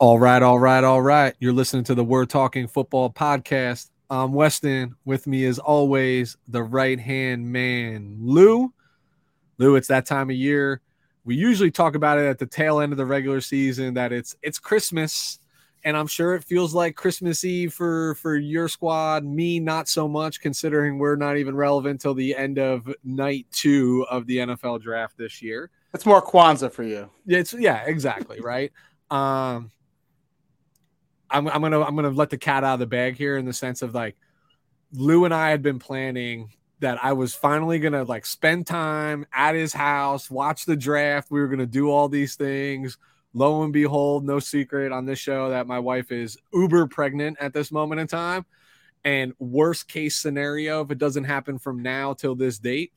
All right, all right, all right. You're listening to the We're Talking Football podcast. I'm Weston. With me, as always, the right hand man, Lou. Lou, it's that time of year. We usually talk about it at the tail end of the regular season that it's it's Christmas, and I'm sure it feels like Christmas Eve for for your squad. Me, not so much, considering we're not even relevant till the end of night two of the NFL draft this year. It's more Kwanzaa for you. Yeah, it's yeah, exactly right. Um, I'm, I'm gonna I'm gonna let the cat out of the bag here in the sense of like Lou and I had been planning that I was finally gonna like spend time at his house, watch the draft. We were gonna do all these things. Lo and behold, no secret on this show that my wife is uber pregnant at this moment in time. And worst case scenario, if it doesn't happen from now till this date,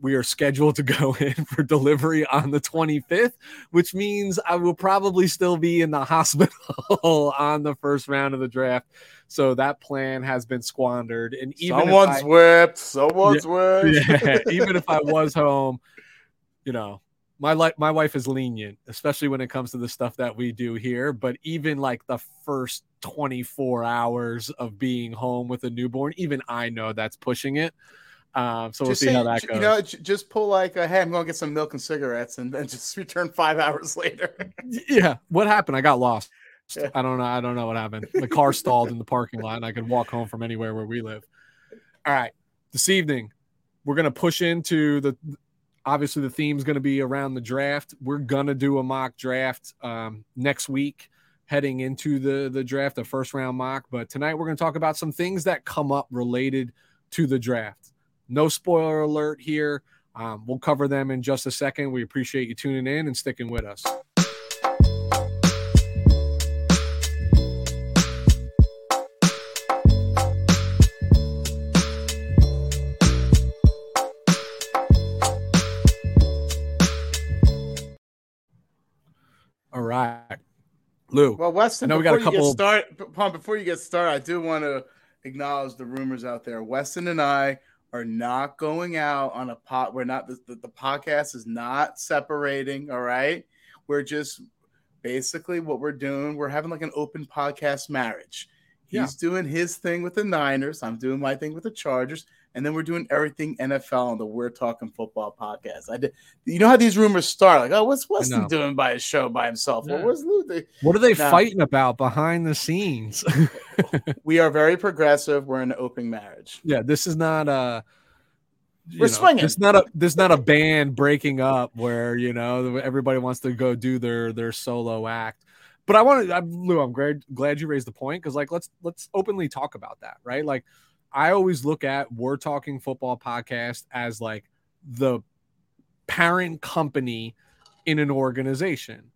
we are scheduled to go in for delivery on the 25th, which means I will probably still be in the hospital on the first round of the draft. So that plan has been squandered. And even someone's I, whipped, someone's yeah, whipped. Yeah, even if I was home, you know, my life, my wife is lenient, especially when it comes to the stuff that we do here. But even like the first 24 hours of being home with a newborn, even I know that's pushing it. Um, so we'll see say, how that goes. You know, just pull like, a, hey, I'm going to get some milk and cigarettes, and then just return five hours later. yeah, what happened? I got lost. Yeah. I don't know. I don't know what happened. The car stalled in the parking lot, and I could walk home from anywhere where we live. All right, this evening we're going to push into the. Obviously, the theme's going to be around the draft. We're going to do a mock draft um, next week, heading into the the draft, a first round mock. But tonight we're going to talk about some things that come up related to the draft no spoiler alert here. Um, we'll cover them in just a second. We appreciate you tuning in and sticking with us. All right, Lou. Well, Weston, I know we got a couple. Start, before you get started, I do want to acknowledge the rumors out there. Weston and I are not going out on a pot. We're not the, the, the podcast is not separating. All right. We're just basically what we're doing. We're having like an open podcast marriage. He's yeah. doing his thing with the Niners. I'm doing my thing with the Chargers. And then we're doing everything NFL on the We're Talking Football podcast. I did, you know how these rumors start? Like, oh, what's Weston doing by his show by himself? Yeah. Well, what's Lou? What are they now, fighting about behind the scenes? we are very progressive. We're in an open marriage. Yeah, this is not a. We're know, swinging. It's not a. There's not a band breaking up where you know everybody wants to go do their their solo act. But I want to, Lou. I'm glad glad you raised the point because like let's let's openly talk about that, right? Like I always look at We're Talking Football podcast as like the parent company in an organization.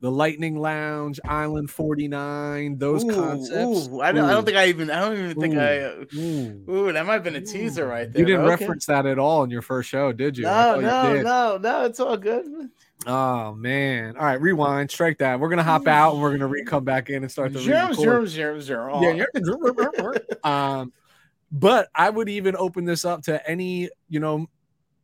The Lightning Lounge, Island 49, those ooh, concepts. Ooh, I, don't, ooh. I don't think I even, I don't even think I, ooh, ooh, that might have been a teaser right there. You didn't okay. reference that at all in your first show, did you? No, no, no, no, it's all good. Oh man! All right, rewind, strike that. We're gonna hop out and we're gonna re come back in and start the zero, zero, zero, zero. Yeah, um, but I would even open this up to any, you know,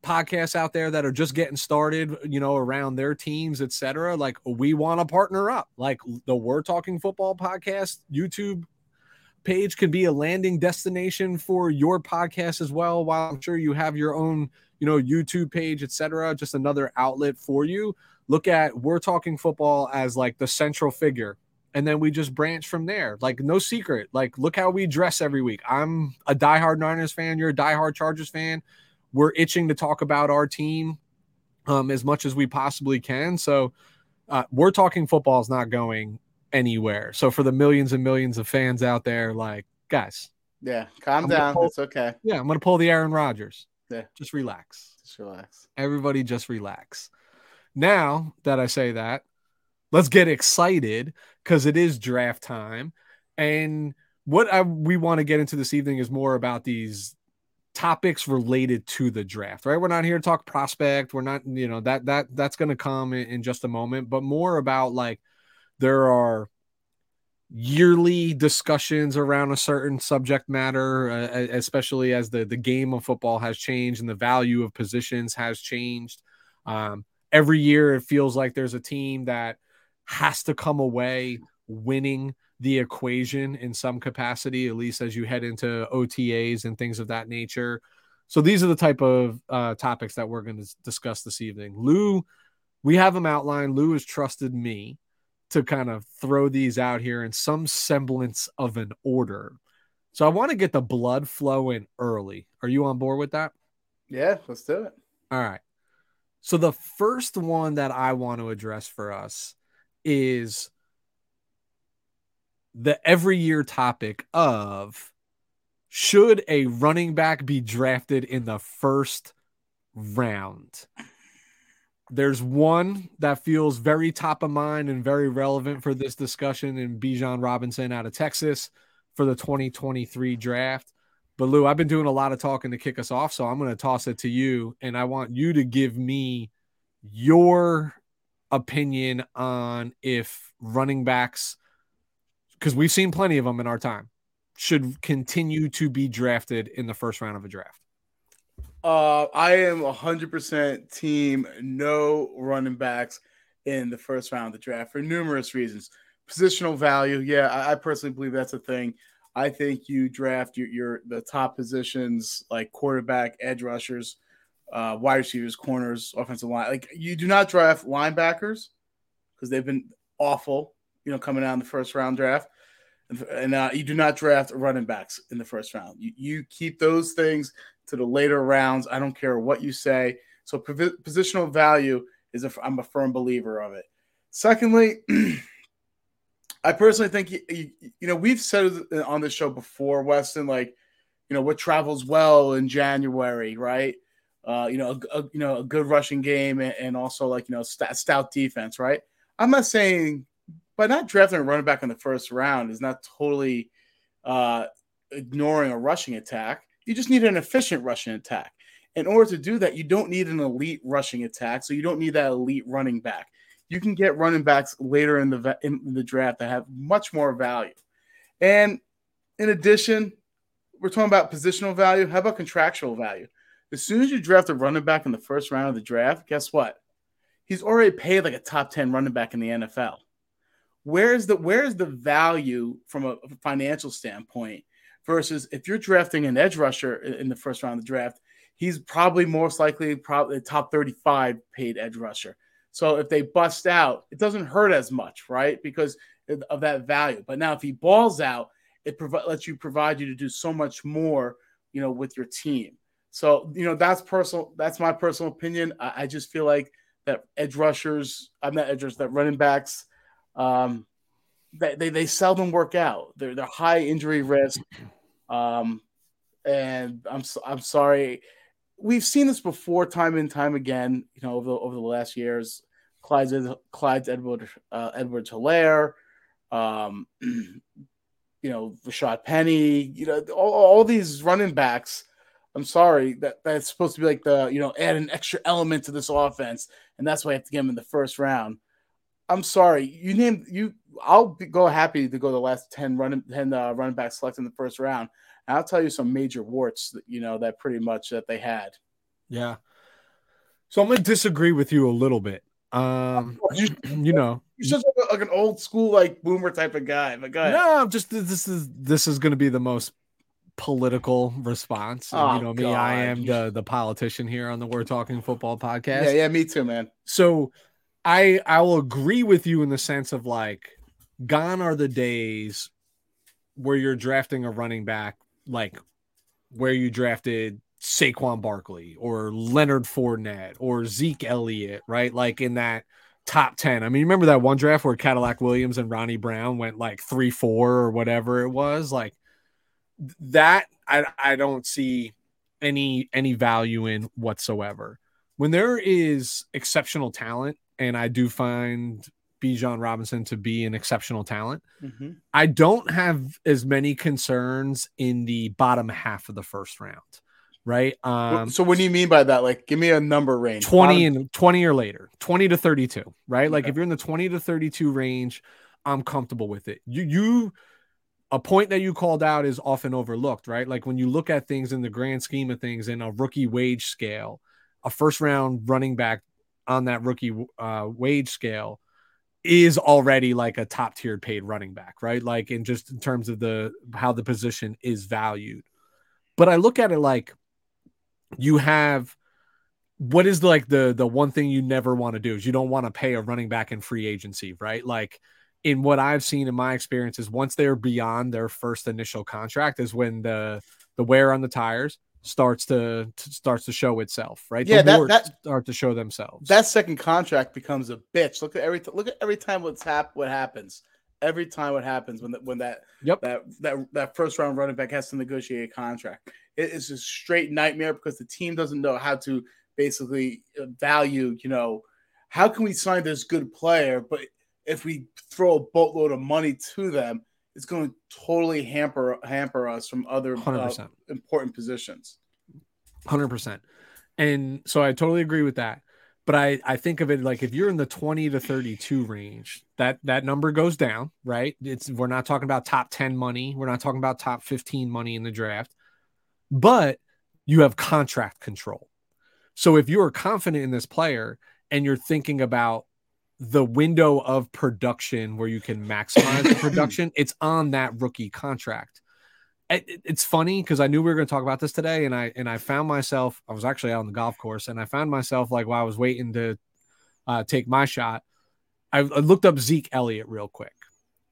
podcasts out there that are just getting started, you know, around their teams, etc. Like we want to partner up. Like the We're Talking Football podcast YouTube page could be a landing destination for your podcast as well. While I'm sure you have your own, you know, YouTube page, etc. Just another outlet for you. Look at We're Talking Football as like the central figure and then we just branch from there. Like no secret. Like look how we dress every week. I'm a diehard Niners fan. You're a diehard Chargers fan. We're itching to talk about our team um, as much as we possibly can. So uh, we're talking football is not going anywhere. So for the millions and millions of fans out there, like guys, yeah, calm I'm down. Pull, it's okay. Yeah, I'm gonna pull the Aaron Rodgers. Yeah, just relax. Just relax. Everybody, just relax. Now that I say that, let's get excited because it is draft time. And what I, we want to get into this evening is more about these topics related to the draft, right? We're not here to talk prospect. We're not, you know, that that that's going to come in, in just a moment, but more about like there are yearly discussions around a certain subject matter, uh, especially as the the game of football has changed and the value of positions has changed. Um, every year, it feels like there's a team that has to come away winning the equation in some capacity, at least as you head into OTAs and things of that nature. So these are the type of uh, topics that we're going to discuss this evening. Lou, we have them outlined. Lou has trusted me to kind of throw these out here in some semblance of an order. So I want to get the blood flowing early. Are you on board with that? Yeah, let's do it. All right. So the first one that I want to address for us is the every year topic of should a running back be drafted in the first round? There's one that feels very top of mind and very relevant for this discussion in Bijan Robinson out of Texas for the 2023 draft. But Lou, I've been doing a lot of talking to kick us off, so I'm going to toss it to you, and I want you to give me your opinion on if running backs, because we've seen plenty of them in our time, should continue to be drafted in the first round of a draft. Uh, I am 100% team no running backs in the first round of the draft for numerous reasons. Positional value, yeah, I, I personally believe that's a thing. I think you draft your, your the top positions like quarterback, edge rushers, uh, wide receivers, corners, offensive line. Like you do not draft linebackers because they've been awful, you know, coming out in the first round draft. And, and uh, you do not draft running backs in the first round. You, you keep those things to the later rounds. I don't care what you say. So positional value is a, I'm a firm believer of it. Secondly, I personally think you, you know we've said on the show before, Weston, like you know what travels well in January, right? Uh, you know, a, a, you know a good rushing game and, and also like you know st- stout defense, right? I'm not saying by not drafting a running back in the first round is not totally uh, ignoring a rushing attack. You just need an efficient rushing attack. In order to do that, you don't need an elite rushing attack, so you don't need that elite running back you can get running backs later in the in the draft that have much more value. And in addition, we're talking about positional value. How about contractual value? As soon as you draft a running back in the first round of the draft, guess what? He's already paid like a top 10 running back in the NFL. Where's the where's the value from a financial standpoint versus if you're drafting an edge rusher in the first round of the draft, he's probably most likely probably top 35 paid edge rusher. So if they bust out, it doesn't hurt as much, right? Because of that value. But now if he balls out, it provi- lets you provide you to do so much more, you know, with your team. So you know that's personal. That's my personal opinion. I, I just feel like that edge rushers, I'm not edge rushers, that running backs, um, they, they they seldom work out. They're they're high injury risk. Um, and I'm I'm sorry we've seen this before, time and time again. You know, over the, over the last years, Clyde's Clyde's Edward uh, Edward Helaire, um, you know, Rashad Penny. You know, all, all these running backs. I'm sorry that that's supposed to be like the you know add an extra element to this offense, and that's why I have to get him in the first round. I'm sorry, you named you. I'll be, go happy to go the last ten running ten uh, running backs selected in the first round. And I'll tell you some major warts, that, you know, that pretty much that they had. Yeah. So I'm gonna disagree with you a little bit. Um, you, you know, you're such like, like, an old school like boomer type of guy. But go ahead. No, I'm just this is this is gonna be the most political response. Oh, you know me, God. I am the the politician here on the We're Talking Football podcast. Yeah, yeah, me too, man. So I I will agree with you in the sense of like gone are the days where you're drafting a running back like where you drafted Saquon Barkley or Leonard Fournette or Zeke Elliott, right? Like in that top 10. I mean, remember that one draft where Cadillac Williams and Ronnie Brown went like 3 4 or whatever it was? Like that, I, I don't see any any value in whatsoever. When there is exceptional talent, and I do find Bijan Robinson to be an exceptional talent. Mm-hmm. I don't have as many concerns in the bottom half of the first round, right? Um, so what do you mean by that? Like, give me a number range. 20 bottom... and 20 or later, 20 to 32, right? Okay. Like if you're in the 20 to 32 range, I'm comfortable with it. You, you, a point that you called out is often overlooked, right? Like when you look at things in the grand scheme of things in a rookie wage scale, a first round running back on that rookie uh, wage scale is already like a top tiered paid running back, right? Like in just in terms of the how the position is valued. But I look at it like you have what is like the the one thing you never want to do is you don't want to pay a running back in free agency, right? Like in what I've seen in my experiences, once they're beyond their first initial contract is when the the wear on the tires starts to, to starts to show itself, right? Yeah, that, that start to show themselves. That second contract becomes a bitch. Look at every look at every time what's hap- what happens. Every time what happens when the, when that yep. that that that first round running back has to negotiate a contract. It is a straight nightmare because the team doesn't know how to basically value, you know, how can we sign this good player, but if we throw a boatload of money to them, it's going to totally hamper hamper us from other uh, important positions. Hundred percent. And so I totally agree with that. But I, I think of it like if you're in the 20 to 32 range, that that number goes down, right? It's we're not talking about top 10 money, we're not talking about top 15 money in the draft, but you have contract control. So if you are confident in this player and you're thinking about the window of production where you can maximize the production, it's on that rookie contract. It, it, it's funny because I knew we were going to talk about this today, and I and I found myself. I was actually out on the golf course, and I found myself like while I was waiting to uh, take my shot, I, I looked up Zeke Elliott real quick,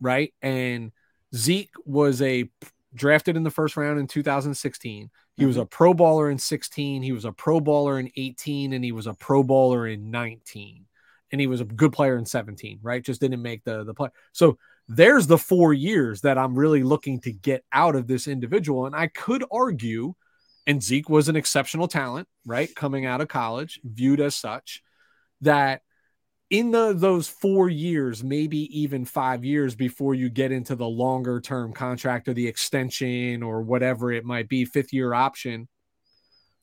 right? And Zeke was a drafted in the first round in 2016. He was mm-hmm. a pro bowler in 16, he was a pro bowler in 18, and he was a pro bowler in 19 and he was a good player in 17, right? Just didn't make the the play. So there's the four years that I'm really looking to get out of this individual. And I could argue, and Zeke was an exceptional talent, right? Coming out of college, viewed as such, that in the those four years, maybe even five years before you get into the longer term contract or the extension or whatever it might be, fifth year option,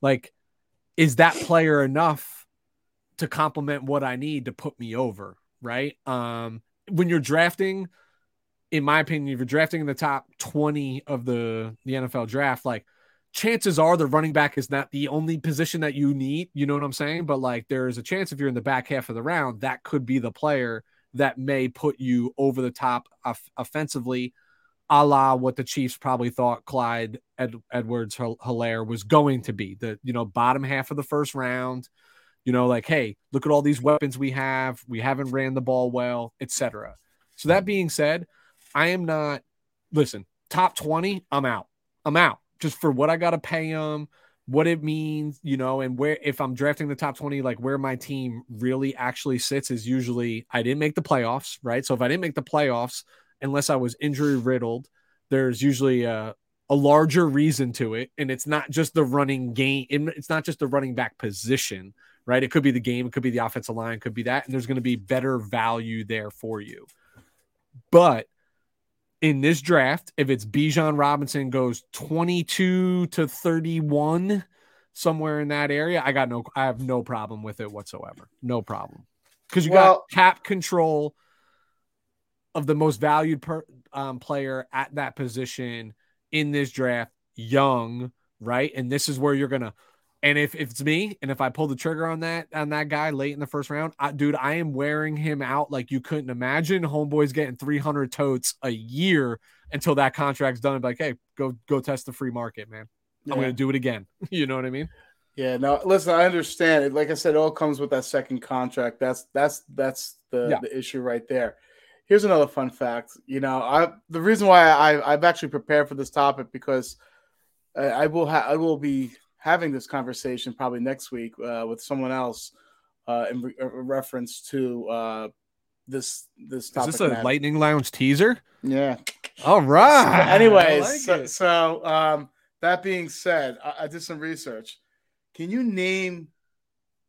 like, is that player enough to complement what I need to put me over, right? Um, when you're drafting, in my opinion, if you're drafting in the top 20 of the, the NFL draft, like chances are the running back is not the only position that you need. You know what I'm saying? But like there is a chance if you're in the back half of the round, that could be the player that may put you over the top off- offensively, a la what the Chiefs probably thought Clyde Ed- Edwards Helaire was going to be. The you know bottom half of the first round, you know, like, hey, look at all these weapons we have. We haven't ran the ball well, etc. So that being said, I am not. Listen, top twenty, I'm out. I'm out just for what I got to pay them, what it means, you know, and where if I'm drafting the top 20, like where my team really actually sits is usually I didn't make the playoffs, right? So if I didn't make the playoffs, unless I was injury riddled, there's usually a, a larger reason to it. And it's not just the running game, it's not just the running back position right? It could be the game, it could be the offensive line, could be that, and there's going to be better value there for you. But in this draft, if it's Bijan Robinson goes 22 to 31, somewhere in that area, I got no, I have no problem with it whatsoever. No problem. Because you well, got cap control of the most valued per, um, player at that position in this draft, young, right? And this is where you're going to and if, if it's me, and if I pull the trigger on that on that guy late in the first round, I, dude, I am wearing him out like you couldn't imagine. Homeboy's getting 300 totes a year until that contract's done. like, hey, go go test the free market, man. I'm gonna do it again. you know what I mean? Yeah. No, listen, I understand it. Like I said, it all comes with that second contract. That's that's that's the, yeah. the issue right there. Here's another fun fact. You know, I the reason why I I've actually prepared for this topic because I, I will have I will be having this conversation probably next week uh, with someone else uh, in, re- reference to uh, this this topic. Is this a matter. Lightning Lounge teaser? Yeah. All right. Anyways, like so, so um, that being said, I, I did some research. Can you name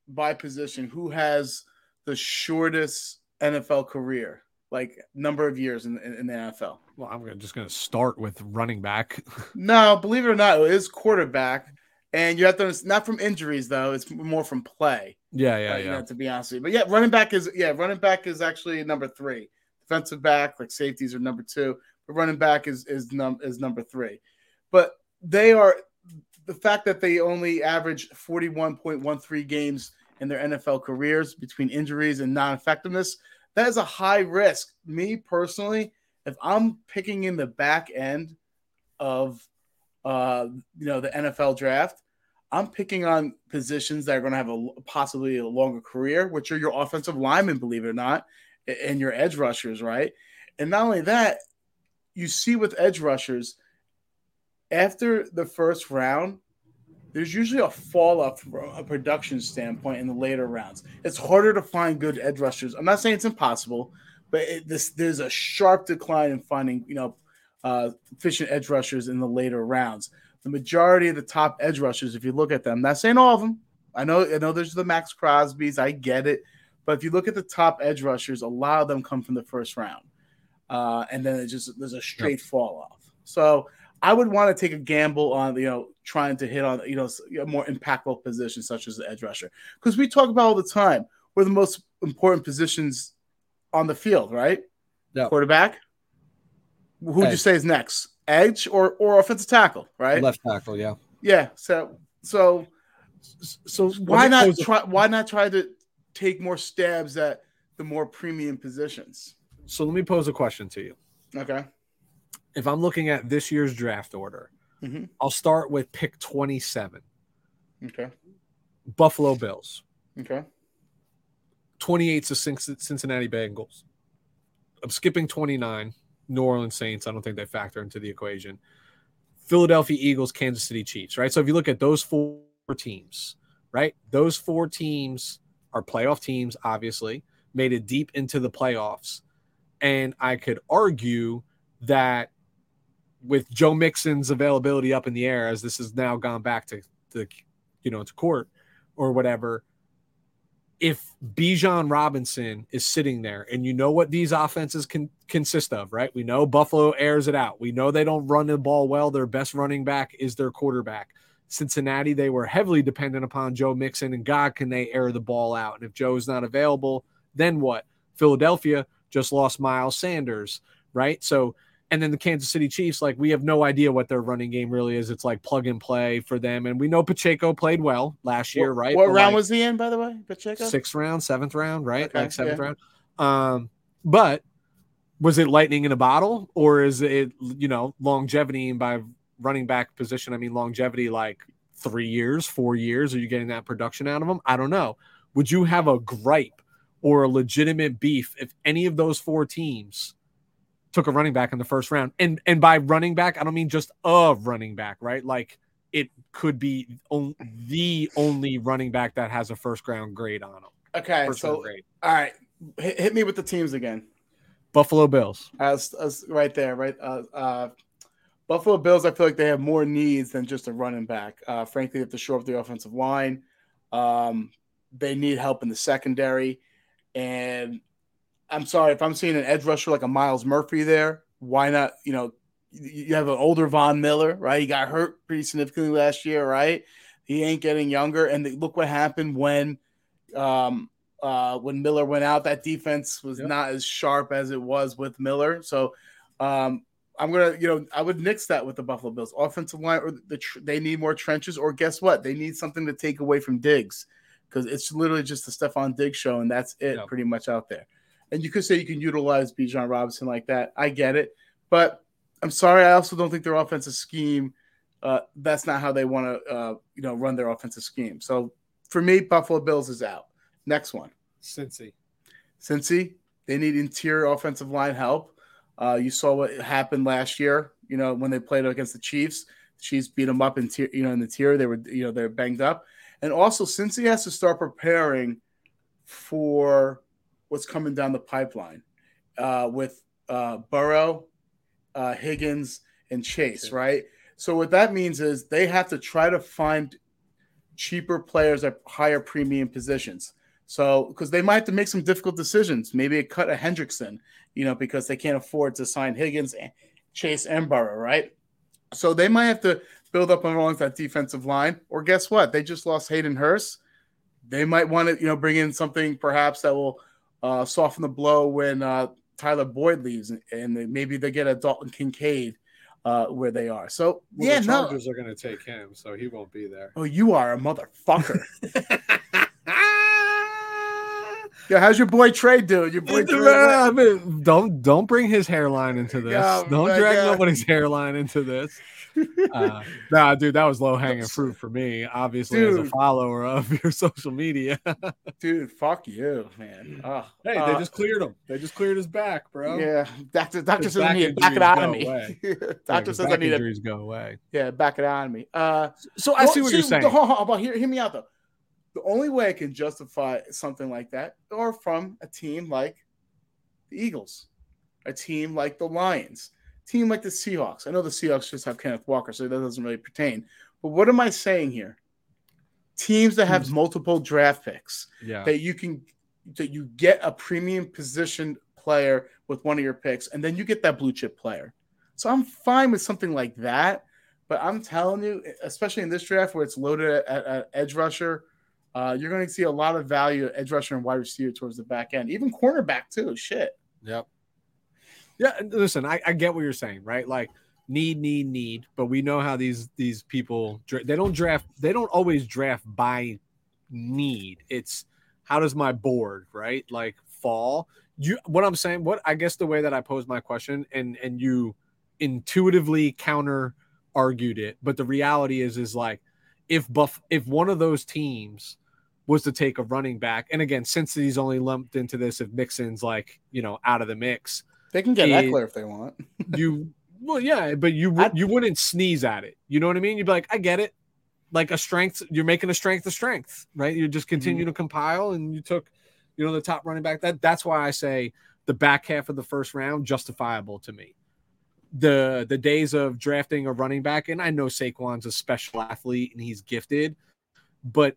by position who has the shortest NFL career? like number of years in, in, in the NFL. Well, I'm just going to start with running back. no, believe it or not, it is quarterback. And you have to not from injuries though; it's more from play. Yeah, yeah, yeah. Know, to be honest with you, but yeah, running back is yeah, running back is actually number three. Defensive back, like safeties, are number two. But running back is is num is number three. But they are the fact that they only average forty one point one three games in their NFL careers between injuries and non effectiveness. that is a high risk. Me personally, if I'm picking in the back end of uh, you know the NFL draft, I'm picking on positions that are going to have a possibly a longer career, which are your offensive linemen, believe it or not, and your edge rushers, right? And not only that, you see with edge rushers, after the first round, there's usually a fall off from a production standpoint in the later rounds. It's harder to find good edge rushers. I'm not saying it's impossible, but it, this there's a sharp decline in finding you know uh, efficient edge rushers in the later rounds. The majority of the top edge rushers, if you look at them, I'm not saying all of them. I know I know there's the Maxx Crosby's. I get it, but if you look at the top edge rushers, a lot of them come from the first round, uh, and then it just there's a straight yep. fall off. So I would want to take a gamble on you know trying to hit on you know a more impactful position such as the edge rusher because we talk about all the time we're the most important positions on the field, right? Yeah. Quarterback. Who would you say is next? Edge or or offensive tackle, right? Left tackle, yeah. Yeah. So so so why not try why not try to take more stabs at the more premium positions? So let me pose a question to you. Okay if I'm looking at this year's draft order, mm-hmm. I'll start with pick 27. Okay. Buffalo Bills. Okay. 28 to Cincinnati Bengals. I'm skipping 29. New Orleans Saints. I don't think they factor into the equation. Philadelphia Eagles, Kansas City Chiefs, right? So if you look at those four teams, right? Those four teams are playoff teams, obviously, made it deep into the playoffs. And I could argue that with Joe Mixon's availability up in the air, as this has now gone back to, the, you know, to court or whatever, if Bijan Robinson is sitting there and you know what these offenses can consist of, right? We know Buffalo airs it out. We know they don't run the ball well. Their best running back is their quarterback. Cincinnati, they were heavily dependent upon Joe Mixon and God, can they air the ball out? And if Joe is not available, then what? Philadelphia just lost Miles Sanders, right? So and then the Kansas City Chiefs, like we have no idea what their running game really is. It's like plug and play for them. And we know Pacheco played well last year, what, right? What but round like, was he in, by the way? Pacheco? Sixth round, seventh round, right? Okay, like seventh yeah. round. Um, but was it lightning in a bottle or is it, you know, longevity by running back position? I mean, longevity like three years, four years. Are you getting that production out of them? I don't know. Would you have a gripe or a legitimate beef if any of those four teams took a running back in the first round. And and by running back, I don't mean just a running back, right? Like it could be on, the only running back that has a first round grade on him. Okay, so grade. all right, hit, hit, me with the teams again. Buffalo Bills. As, as right there, right. Uh, uh, Buffalo Bills. I feel like they have more needs than just a running back. Uh, frankly, they have to shore up the offensive line. Um, they need help in the secondary, and I'm sorry if I'm seeing an edge rusher like a Myles Murphy there. Why not? You know, you have an older Von Miller, right? He got hurt pretty significantly last year, right? He ain't getting younger, and look what happened when, um, uh, when Miller went out. That defense was yep. not as sharp as it was with Miller. So, um, I'm gonna, you know, I would nix that with the Buffalo Bills offensive line, or the tr- they need more trenches, or guess what? They need something to take away from Diggs because it's literally just the Stefon Diggs show, and that's it, yep. pretty much out there. And you could say you can utilize Bijan Robinson like that. I get it. But I'm sorry, I also don't think their offensive scheme, uh, that's not how they want to uh, you know, run their offensive scheme. So for me, Buffalo Bills is out. Next one. Cincy. Cincy, they need interior offensive line help. Uh, you saw what happened last year, you know, when they played against the Chiefs. The Chiefs beat them up in tier, you know, in the tier. They were, you know, they're banged up. And also, he has to start preparing for what's coming down the pipeline uh, with uh, Burrow, uh, Higgins, and Chase, right? So what that means is they have to try to find cheaper players at higher premium positions. So because they might have to make some difficult decisions, maybe a cut a Hendrickson, you know, because they can't afford to sign Higgins, Chase, and Burrow, right? So they might have to build up along that defensive line. Or guess what? They just lost Hayden Hurst. They might want to, you know, bring in something perhaps that will uh, soften the blow when uh, Tyler Boyd leaves, and maybe they get a Dalton Kincaid uh, where they are. So well, yeah, the Chargers no. are going to take him, so he won't be there. Oh, you are a motherfucker. Yeah, how's your boy Trey doing? Your boy Trey. I mean, don't don't bring his hairline into this. Oh, don't drag God. nobody's hairline into this. Uh, nah, dude, that was low hanging fruit for me. Obviously, dude. as a follower of your social media, dude. Fuck you, man. Oh, hey, uh, they just cleared him. They just cleared his back, bro. Yeah, doctor, doctor says I need to back it out of me. doctor yeah, says I need injuries go away. Yeah, back it out of me. Uh, so I see what see, you're saying. Hold on, about hear, hear me out though. The only way I can justify something like that, or from a team like the Eagles, a team like the Lions team like the Seahawks. I know the Seahawks just have Kenneth Walker, so that doesn't really pertain. But what am I saying here? Teams that have multiple draft picks yeah. that you can that you get a premium position player with one of your picks, and then you get that blue chip player. So I'm fine with something like that. But I'm telling you, especially in this draft where it's loaded at, at, at edge rusher, uh, you're going to see a lot of value at edge rusher and wide receiver towards the back end, even cornerback too. Shit. Yep. Yeah, listen, I, I get what you're saying, right? Like need, need, need, but we know how these these people they don't draft. They don't always draft by need. It's how does my board right like fall? You what I'm saying? What I guess the way that I pose my question and and you intuitively counter argued it, but the reality is is like if buff if one of those teams was to take a running back, and again, since he's only lumped into this, if Mixon's like you know out of the mix, they can get Ekeler if they want. you well, yeah, but you I'd, you wouldn't sneeze at it. You know what I mean? You'd be like, I get it. Like a strength, you're making a strength a strength, right? You just continue mm-hmm. to compile, and you took, you know, the top running back. That that's why I say the back half of the first round justifiable to me. The the days of drafting a running back, and I know Saquon's a special athlete and he's gifted, but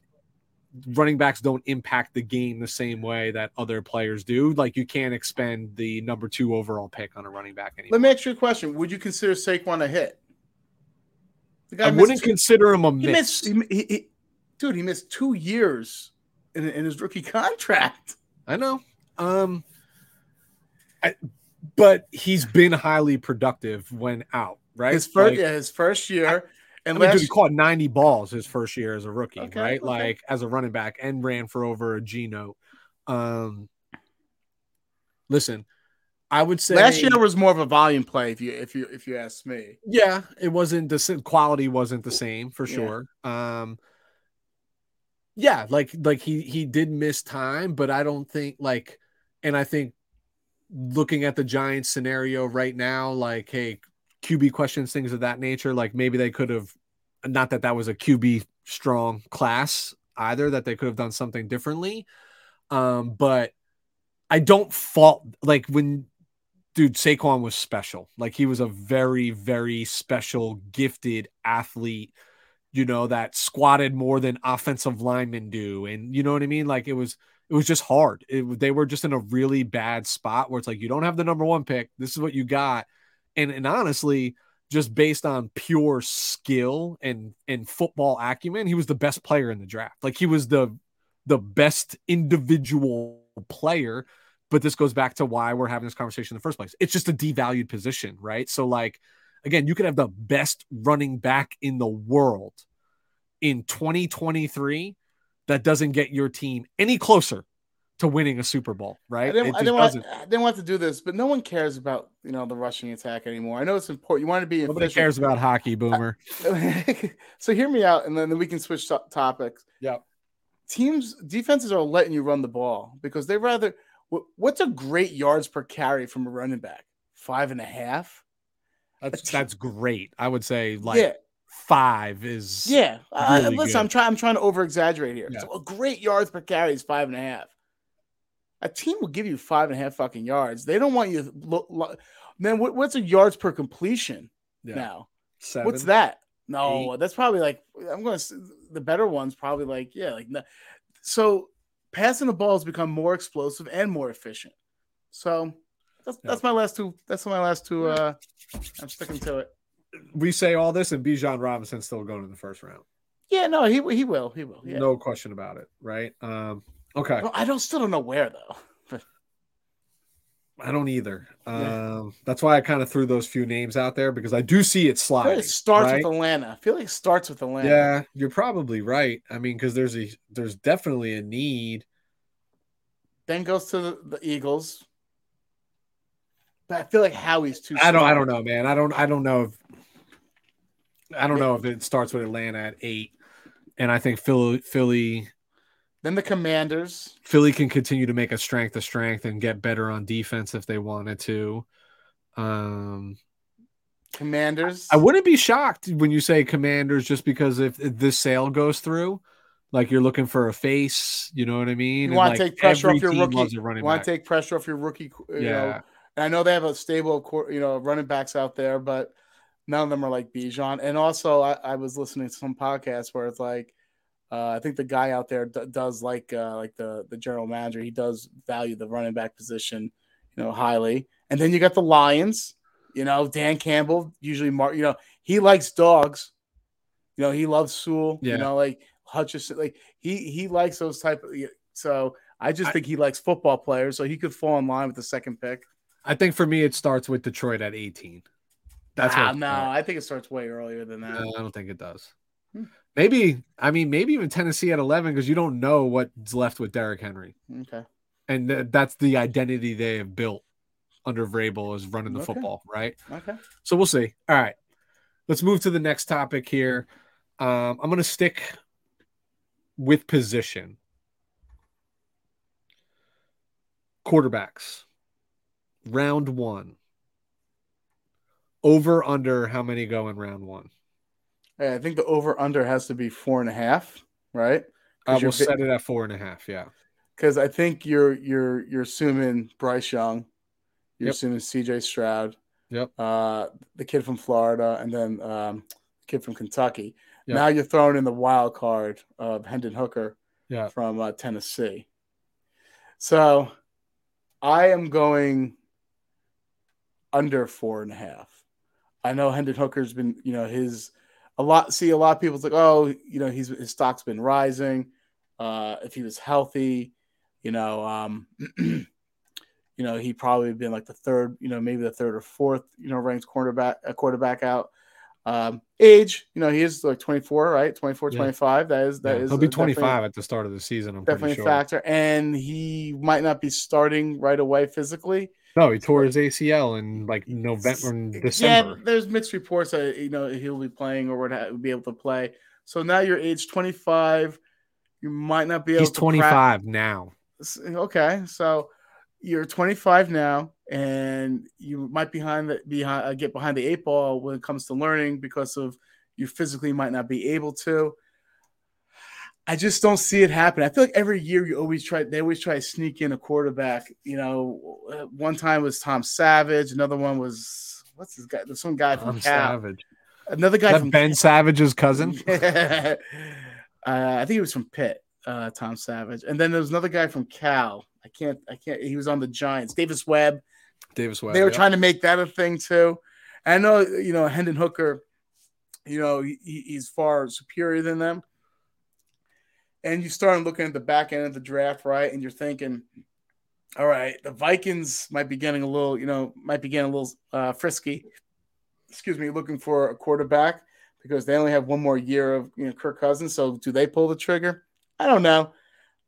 running backs don't impact the game the same way that other players do. Like you can't expend the number two overall pick on a running back anymore. Let me ask you a question: Would you consider Saquon a hit? I wouldn't two, consider him a he miss. Missed, he, he, dude, he missed two years in, in his rookie contract. I know. Um, I, but he's been highly productive when out. Right, his first, like, yeah, his first year. And I mean, dude, he caught 90 balls his first year as a rookie, okay, right? Okay. Like as a running back and ran for over a G note. Um, listen, I would say last year was more of a volume play. If you if you if you ask me, yeah, it wasn't the quality wasn't the same for sure. Yeah. Um, yeah, like like he he did miss time, but I don't think like, and I think looking at the Giants scenario right now, like, hey, QB questions, things of that nature. Like maybe they could have, not that that was a QB strong class either, that they could have done something differently. Um, but I don't fault like when dude Saquon was special. Like he was a very, very special, gifted athlete, you know, that squatted more than offensive linemen do. And you know what I mean? Like it was it was just hard. It, they were just in a really bad spot where it's like you don't have the number one pick. This is what you got and and honestly, just based on pure skill and and football acumen, he was the best player in the draft. Like he was the the best individual player. But this goes back to why we're having this conversation in the first place. It's just a devalued position, right? So, like, again, you could have the best running back in the world in 2023 that doesn't get your team any closer to winning a Super Bowl, right? I didn't, I didn't, want, I didn't, want, to do this, but no one cares about you know the rushing attack anymore. I know it's important. You want to be nobody efficient. cares about hockey, boomer. so hear me out, and then we can switch to- topics. Yeah, teams defenses are letting you run the ball because they rather. What's a great yards per carry from a running back? Five and a half. That's that's great. I would say like. Yeah five is yeah. Really uh, listen, good. I'm trying. I'm trying to over exaggerate here. Yeah. So a great yards per carry is five and a half. A team will give you five and a half fucking yards. They don't want you to look. look man, what, what's a yards per completion yeah. now? Seven, what's that? No, eight. that's probably like I'm going to the better ones probably like yeah like no. so passing the ball has become more explosive and more efficient. So that's yeah. that's my last two. That's my last two. Uh, I'm sticking to it. We say all this, and Bijan Robinson still going in the first round. Yeah, no, he he will, he will. Yeah. No question about it, right? Um, Okay. I don't still don't know where though. I don't either. Yeah. Um, that's why I kind of threw those few names out there because I do see it. Like it starts right? with Atlanta. I feel like it starts with Atlanta. Yeah, you're probably right. I mean, because there's a there's definitely a need. then goes to the, the Eagles. But I feel like Howie's too. I don't. I don't know, man. I don't. I don't know if. I don't know if it starts with Atlanta at eight, and I think Philly, Philly, Then the Commanders. Philly can continue to make a strength to strength and get better on defense if they wanted to. Um, Commanders. I wouldn't be shocked when you say Commanders, just because if, if this sale goes through, like you're looking for a face, you know what I mean? You want to like, take pressure off your rookie. You want to take pressure off your rookie. You yeah, know, and I know they have a stable of you know running backs out there, but none of them are like Bijan. And also, I, I was listening to some podcasts where it's like, uh, I think the guy out there d- does like uh, like the the general manager. He does value the running back position, you know, highly. And then you got the Lions. You know, Dan Campbell usually, mar- you know, he likes dogs. You know, he loves Sewell. Yeah. You know, like Hutchinson, like he he likes those type of. So I just I- think he likes football players, so he could fall in line with the second pick. I think for me it starts with Detroit at 18. That's ah, no, I think it starts way earlier than that. No, I don't think it does. Maybe I mean maybe even Tennessee at 11 because you don't know what's left with Derrick Henry, Okay. and th- that's the identity they have built under Vrabel is running the Okay. football, right? Okay. So we'll see. All right, let's move to the next topic here. Um, I'm going to stick with position. Quarterbacks, round one. Over under how many go in round one? I think the over under has to be four and a half, right? I will set it at four and a half. Yeah. Because I think you're you're you're assuming Bryce Young, you're Yep. assuming C.J. Stroud, Yep. uh, the kid from Florida, and then um, the kid from Kentucky. Yep. Now you're throwing in the wild card of Hendon Hooker Yeah. from uh, Tennessee. So I am going under four and a half. I know Hendon Hooker's been, you know, his a lot. See, a lot of people's like, oh, you know, he's his stock's been rising. Uh, if he was healthy, you know, um, you know, he probably been like the third, you know, maybe the third or fourth, you know, ranked quarterback, a quarterback out. Um, age, you know, he is like 24, right? 24, Yeah. 25. That is, that Yeah, is He'll be 25 at the start of the season. I'm definitely pretty a factor. And he might not be starting right away physically. No, he tore his ACL in like November and Yeah, December. there's mixed reports that you know he'll be playing or would ha- be able to play. So now you're age 25. You might not be able to. He's to 25 now. Okay, so you're 25 now, and you might behind the behind uh, get behind the eight ball when it comes to learning because of you physically might not be able to. I just don't see it happen. I feel like every year you always try, they always try to sneak in a quarterback. You know, uh, one time was Tom Savage, another one was what's this guy? There's some guy from Cal. Savage. Another guy from Ben Savage's cousin. uh, I think he was from Pitt, uh, Tom Savage, and then there was another guy from Cal. I can't, I can't. He was on the Giants. Davis Webb. Davis Webb. they were yeah. trying to make that a thing too. And I know, you know, Hendon Hooker. You know, he, he's far superior than them. And you start looking at the back end of the draft, right? And you're thinking, all right, the Vikings might be getting a little, you know, might be getting a little uh, frisky. Excuse me, looking for a quarterback because they only have one more year of you know Kirk Cousins. So do they pull the trigger? I don't know.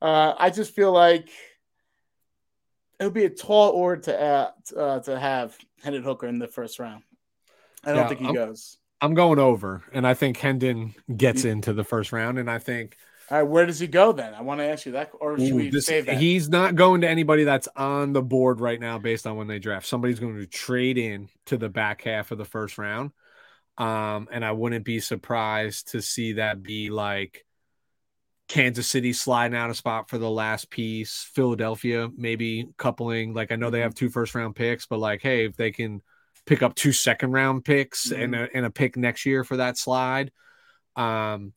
Uh, I just feel like it would be a tall order to uh, uh, to have Hendon Hooker in the first round. I don't Yeah, think he I'm- goes. I'm going over, and I think Hendon gets into the first round, and I think All right, where does he go then? I want to ask you that, or should Ooh, we this- save that? he's not going to anybody that's on the board right now based on when they draft. Somebody's going to trade in to the back half of the first round. Um, and I wouldn't be surprised to see that be like Kansas City sliding out a spot for the last piece, Philadelphia maybe coupling. Like I know they have two first round picks, but like, hey, if they can pick up two second round picks and, a, and a pick next year for that slide. Um,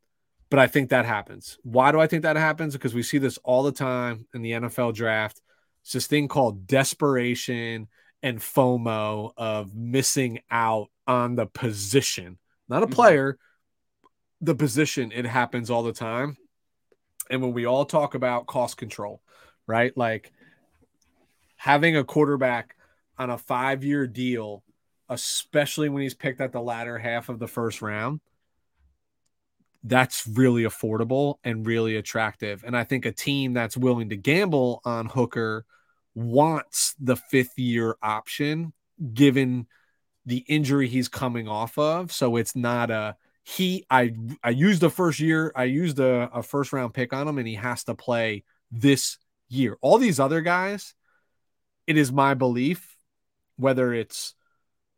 but I think that happens. Why do I think that happens? Because we see this all the time in the NFL draft. It's this thing called desperation and FOMO of missing out on the position, not a Mhm. player, the position. It happens all the time. And when we all talk about cost control, right? Like having a quarterback on a five year deal, especially when he's picked at the latter half of the first round, that's really affordable and really attractive. And I think a team that's willing to gamble on Hooker wants the fifth year option given the injury he's coming off of. So it's not a he I I used the first year, I used a, a first round pick on him, and he has to play this year. All these other guys, it is my belief, whether it's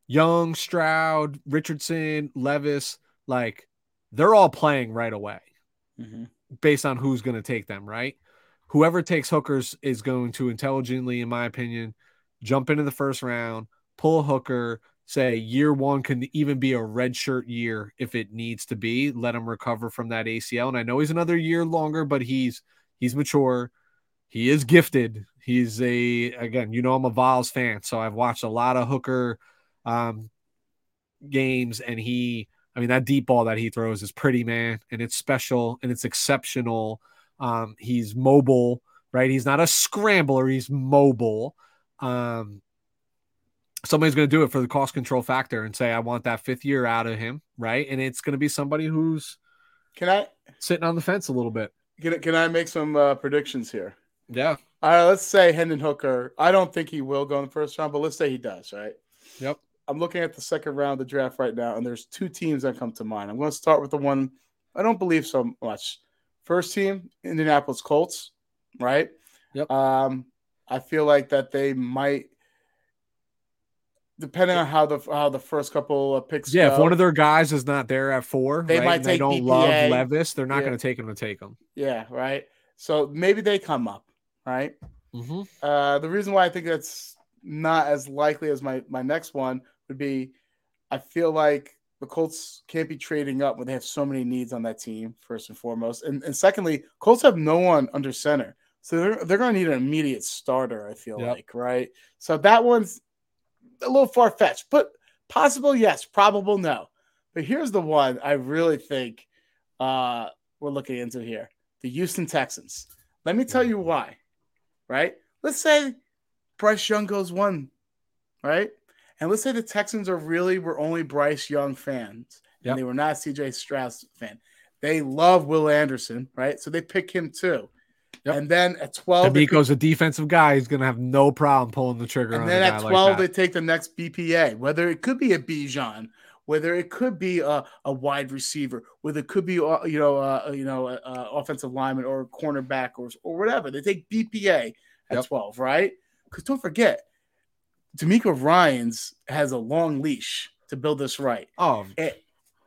Young, Stroud, Richardson, Levis, like they're all playing right away mm-hmm. based on who's going to take them, right? Whoever takes Hooker's is going to intelligently, in my opinion, jump into the first round, pull a Hooker, say year one can even be a red shirt year if it needs to be. Let him recover from that ACL. And I know he's another year longer, but he's he's mature. He is gifted. He's a again, you know, I'm a Vols fan, so I've watched a lot of Hooker um, games, and he, I mean, that deep ball that he throws is pretty, man, and it's special and it's exceptional. Um, he's mobile, right? He's not a scrambler, he's mobile. Um, somebody's going to do it for the cost control factor and say, I want that fifth year out of him, right? And it's going to be somebody who's can I sitting on the fence a little bit. Can, can I make some uh, predictions here? Yeah. All right, let's say Hendon Hooker. I don't think he will go in the first round, but let's say he does, right? Yep. I'm looking at the second round of the draft right now, and there's two teams that come to mind. I'm going to start with the one I don't believe so much. First team, Indianapolis Colts, right? Yep. Um, I feel like that they might, depending on how the how the first couple of picks. Yeah, go, if one of their guys is not there at four, they right, might take they don't BPA. love Levis. They're not Yeah. going to take him to take him. Yeah, right. So maybe they come up, right? Mm-hmm. Uh, the reason why I think that's not as likely as my my next one would be, I feel like the Colts can't be trading up when they have so many needs on that team. First and foremost, and and secondly, Colts have no one under center, so they're they're going to need an immediate starter. I feel Yep. like right. So that one's a little far fetched, but possible, yes. Probable, no. But here's the one I really think uh, we're looking into here: the Houston Texans. Let me tell you why. Right? Let's say Bryce Young goes one, right? And let's say the Texans are really were only Bryce Young fans, Yep. and they were not CJ Stroud fan. They love Will Anderson, right? So they pick him too. Yep. And then at 12, they DeMeco's a defensive guy. He's going to have no problem pulling the trigger and then at 12, like they take the next BPA, whether it could be a Bijan, whether it could be a, a wide receiver, whether it could be uh, you know uh, you know uh, uh, offensive lineman or cornerback or or whatever. They take BPA at Yep. 12, right? Because don't forget, DeMeco Ryans has a long leash to build this right. Oh, And,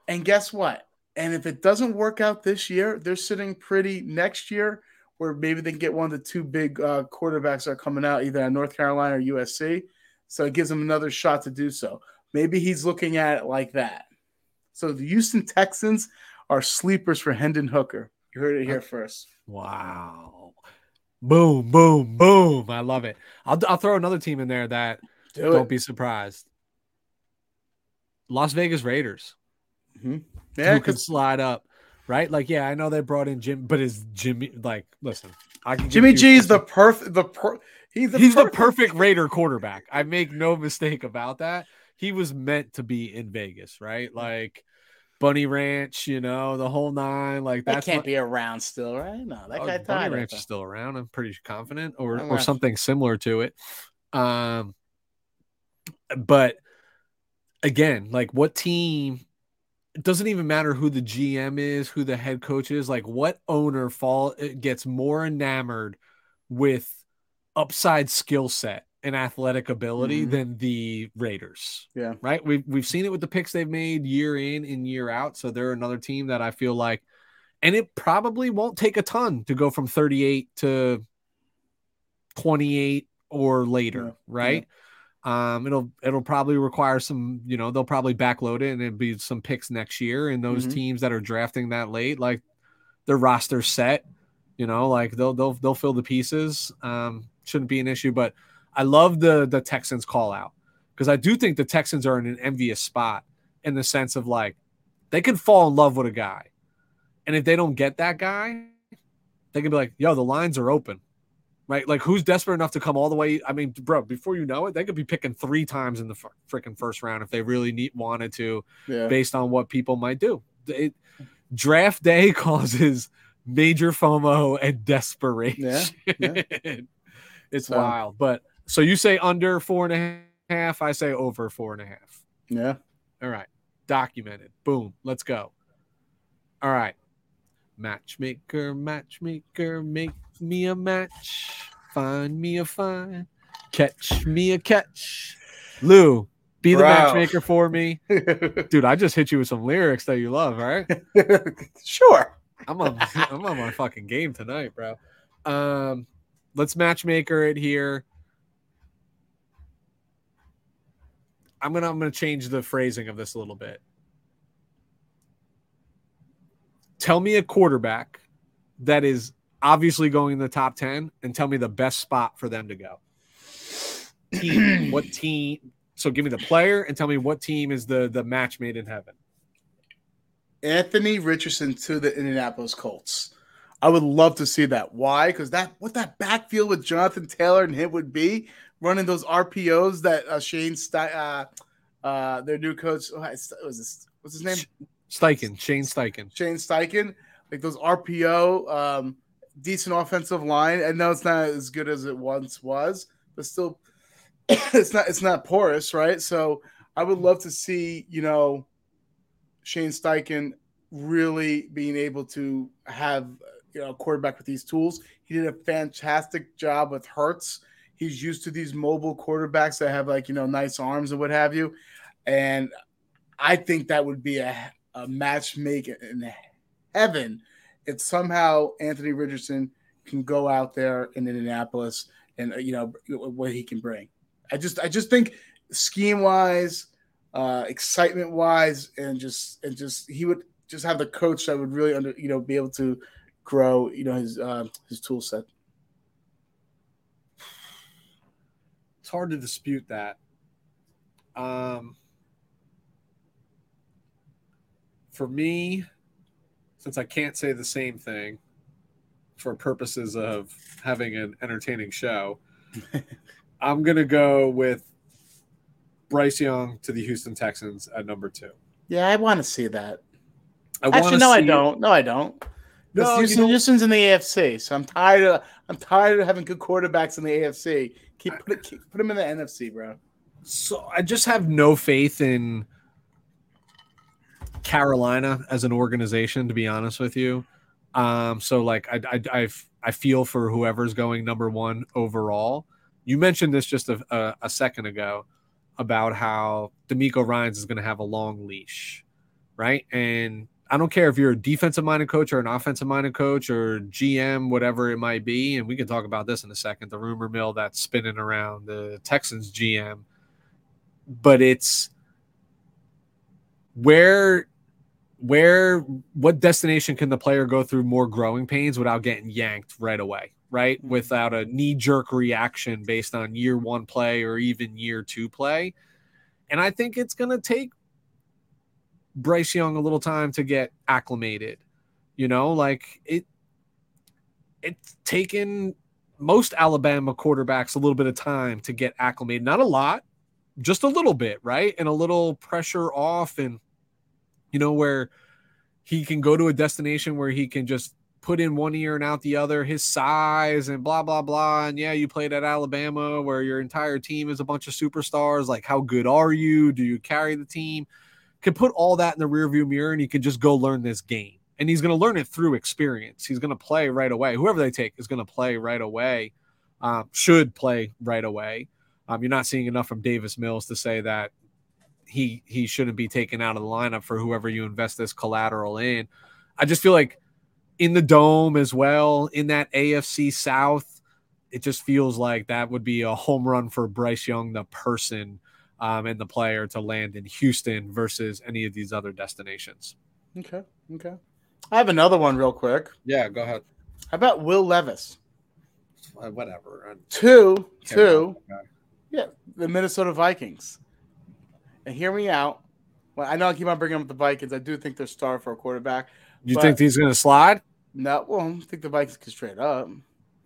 and guess what? And if it doesn't work out this year, they're sitting pretty next year, where maybe they can get one of the two big uh, quarterbacks that are coming out, either at North Carolina or USC. So it gives them another shot to do so. Maybe he's looking at it like that. So the Houston Texans are sleepers for Hendon Hooker. You heard it here first. wow. Boom, boom, boom. I love it. I'll, I'll throw another team in there that Do don't it. be surprised. Las Vegas Raiders. Yeah, who can 'cause slide up, right? Like, yeah, I know they brought in Jim, but is Jimmy like? Listen, I can Jimmy you- G is the perfect. The per, he's the he's the perfect- perfect Raider quarterback. I make no mistake about that. He was meant to be in Vegas, right? Like Bunny Ranch, you know, the whole nine. Like That can't what- be around still, right? No, that Oh, guy Bunny. Ranch is still around. I'm pretty confident, or I'm or not- something similar to it. Um, but again, like what team? It doesn't even matter who the GM is, who the head coach is. Like what owner fall gets more enamored with upside skill set and athletic ability Mhm. than the Raiders. Yeah. Right. We've we've seen it with the picks they've made year in and year out. So they're another team that I feel like, and it probably won't take a ton to go from 38 to 28 or later, Yeah. right? Um, it'll it'll probably require some, you know, they'll probably backload it and it'll be some picks next year. And those Mhm. teams that are drafting that late, like their roster set, you know, like they'll they'll they'll fill the pieces. Um, shouldn't be an issue. But I love the the Texans call out because I do think the Texans are in an envious spot in the sense of like they can fall in love with a guy, and if they don't get that guy, they can be like, "Yo, the lines are open." Right, like who's desperate enough to come all the way? I mean, bro, before you know it, they could be picking three times in the freaking first round if they really need wanted to, Yeah. based on what people might do. It, draft day causes major FOMO and desperation. Yeah, yeah. it's So- wild. But so you say under four and a half, I say over four and a half. Yeah. All right. Documented. Boom. Let's go. All right. Matchmaker, matchmaker, make me a match. Find me a find. Catch me a catch. Lou, be the Bro. matchmaker for me. Dude, I just hit you with some lyrics that you love, right? sure. I'm on I'm on my fucking game tonight, bro. Um let's matchmaker it here. I'm gonna I'm gonna change the phrasing of this a little bit. Tell me a quarterback that is obviously going in the top 10 and tell me the best spot for them to go. Team, what team? So give me the player and tell me what team is the the match made in heaven. Anthony Richardson to the Indianapolis Colts. I would love to see that. Why? Because that what that backfield with Jonathan Taylor and him would be running those RPOs that uh, Shane Ste- uh, uh, their new coach oh, was this what's his name Steichen, Shane Steichen. Shane Steichen like those RPO um, decent offensive line. I know it's not as good as it once was, but still it's not it's not porous, right? So I would love to see you know Shane Steichen really being able to have you know a quarterback with these tools. He did a fantastic job with Hurts. He's used to these mobile quarterbacks that have like you know nice arms and what have you, and I think that would be a, a match make in heaven if somehow Anthony Richardson can go out there in Indianapolis and uh, you know what he can bring. I just I just think scheme wise, uh, excitement wise, and just and just he would just have the coach that would really under you know be able to grow you know his uh, his tool set. It's hard to dispute that. Um, for me, since I can't say the same thing for purposes of having an entertaining show, I'm going to go with Bryce Young to the Houston Texans at number two. Yeah, I want to see that. I Actually, no, I don't. No, I don't. No, Houston, Houston's in the AFC, so I'm tired of I'm tired of having good quarterbacks in the AFC. Keep put it, keep, put them in the NFC, bro. So I just have no faith in Carolina as an organization, to be honest with you. Um, so like I I I've, I feel for whoever's going number one overall. You mentioned this just a, a, a second ago about how DeMeco Ryans is going to have a long leash, right? And I don't care if you're a defensive minded coach or an offensive minded coach or GM, whatever it might be. And we can talk about this in a second. The rumor mill that's spinning around the Texans GM, but it's where where what destination can the player go through more growing pains without getting yanked right away right? Mhm. without a knee jerk reaction based on year one play or even year two play. And i think it's going to take bryce young a little time to get acclimated you know? Like it it's taken most alabama quarterbacks a little bit of time to get acclimated. Not a lot just a little bit right? And a little pressure off and you know, where he can go to a destination where he can just put in one ear and out the other, his size and blah, blah, blah. And yeah, you played at Alabama where your entire team is a bunch of superstars. Like, how good are you? Do you carry the team? Can put all that in the rearview mirror and he can just go learn this game. And he's going to learn it through experience. He's going to play right away. Whoever they take is going to play right away, um, should play right away. Um, you're not seeing enough from Davis Mills to say that he he shouldn't be taken out of the lineup for whoever you invest this collateral in. I just feel like in the dome as well, in that AFC South, it just feels like that would be a home run for Bryce Young, the person um, and the player to land in Houston versus any of these other destinations. Okay, okay. I have another one real quick. Yeah, go ahead. How about Will Levis? Uh, whatever. Two, two. Yeah, the Minnesota Vikings. Hear me out. Well, I know I keep on bringing up the Vikings. I do think they're star for a quarterback. Do you think he's going to slide No, well, I think the Vikings can straight up.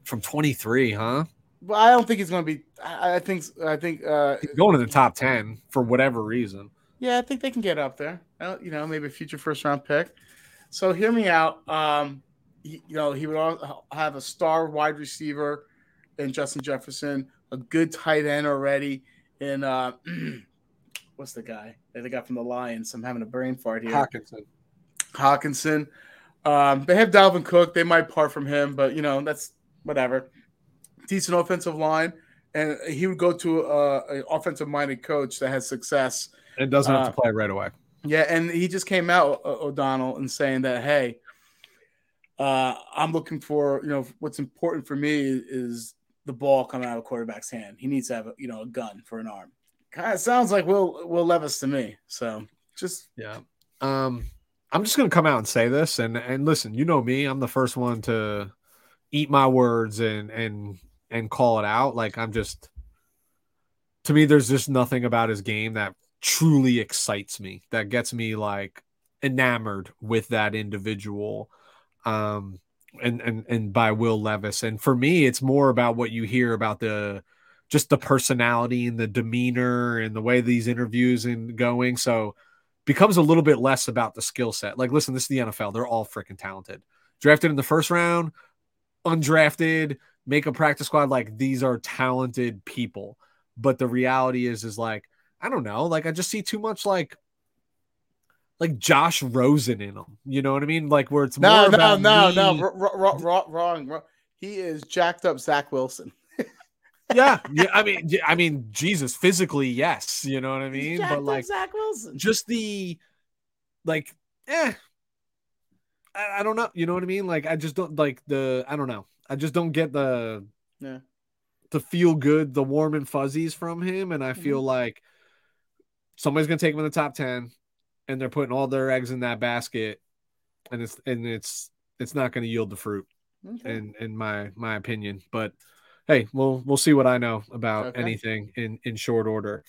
from 23, huh? But I don't think he's going to be. I, I think. I think. uh He's going to the top 10 for whatever reason. Yeah, I think they can get up there. Uh, you know, maybe a future first round pick. So hear me out. Um, he, you know, he would have a star wide receiver in Justin Jefferson, a good tight end already in uh, what's the guy that they got from the Lions? I'm having a brain fart here. Hockenson. Hockenson. Um, they have Dalvin Cook. They might part from him, but you know that's whatever. Decent offensive line, and he would go to a, a offensive-minded coach that has success and doesn't have to uh, play right away. Yeah, and he just came out O'Connell and saying that, hey, uh, I'm looking for you know what's important for me is the ball coming out of a quarterback's hand. He needs to have a, you know a gun for an arm. Kind of sounds like Will Will Levis to me. So just yeah. Um, I'm just gonna come out and say this, and and listen, you know me, I'm the first one to eat my words and and and call it out. Like I'm just to me, there's just nothing about his game that truly excites me, that gets me like enamored with that individual. Um, and and and by Will Levis. And for me, it's more about what you hear about the just the personality and the demeanor and the way these interviews and going. So becomes a little bit less about the skill set. Like, listen, this is the NFL. They're all freaking talented. Drafted in the first round, undrafted, make a practice squad. Like, these are talented people. But the reality is, is like, I don't know. Like, I just see too much like like Josh Rosen in them. You know what I mean? Like where it's no, no, no, me. no, wrong, wrong, wrong, He is jacked up Zach Wilson. Yeah, yeah. I mean, I mean, Jesus, physically, yes. You know what I mean? But like Zach Wilson, just the like, eh. I, I don't know. You know what I mean? Like, I just don't like the. I don't know. I just don't get the. Yeah. The feel good, the warm and fuzzies from him, and I feel mm-hmm. like somebody's gonna take him in the top ten and they're putting all their eggs in that basket, and it's and it's it's not going to yield the fruit, okay. in in my my opinion. But hey, we'll we'll see what I know about okay. anything in in short order.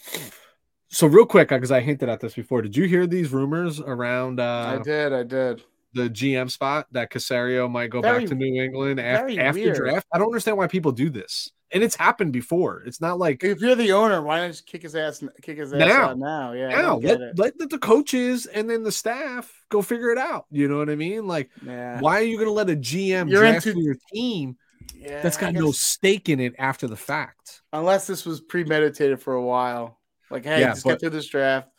So real quick, because I hinted at this before, did you hear these rumors around? Uh, I did, I did. The GM spot that Caserio might go very, back to New England after, after draft. I don't understand why people do this and it's happened before. It's not like if you're the owner, why not just kick his ass? Kick his ass now, out now. Yeah, now let, let the coaches and then the staff go figure it out. You know what I mean? Like, yeah. why are you going to let a GM you're draft into your team yeah, that's got no stake in it after the fact? Unless this was premeditated for a while. Like, hey, yeah, just but, get through this draft.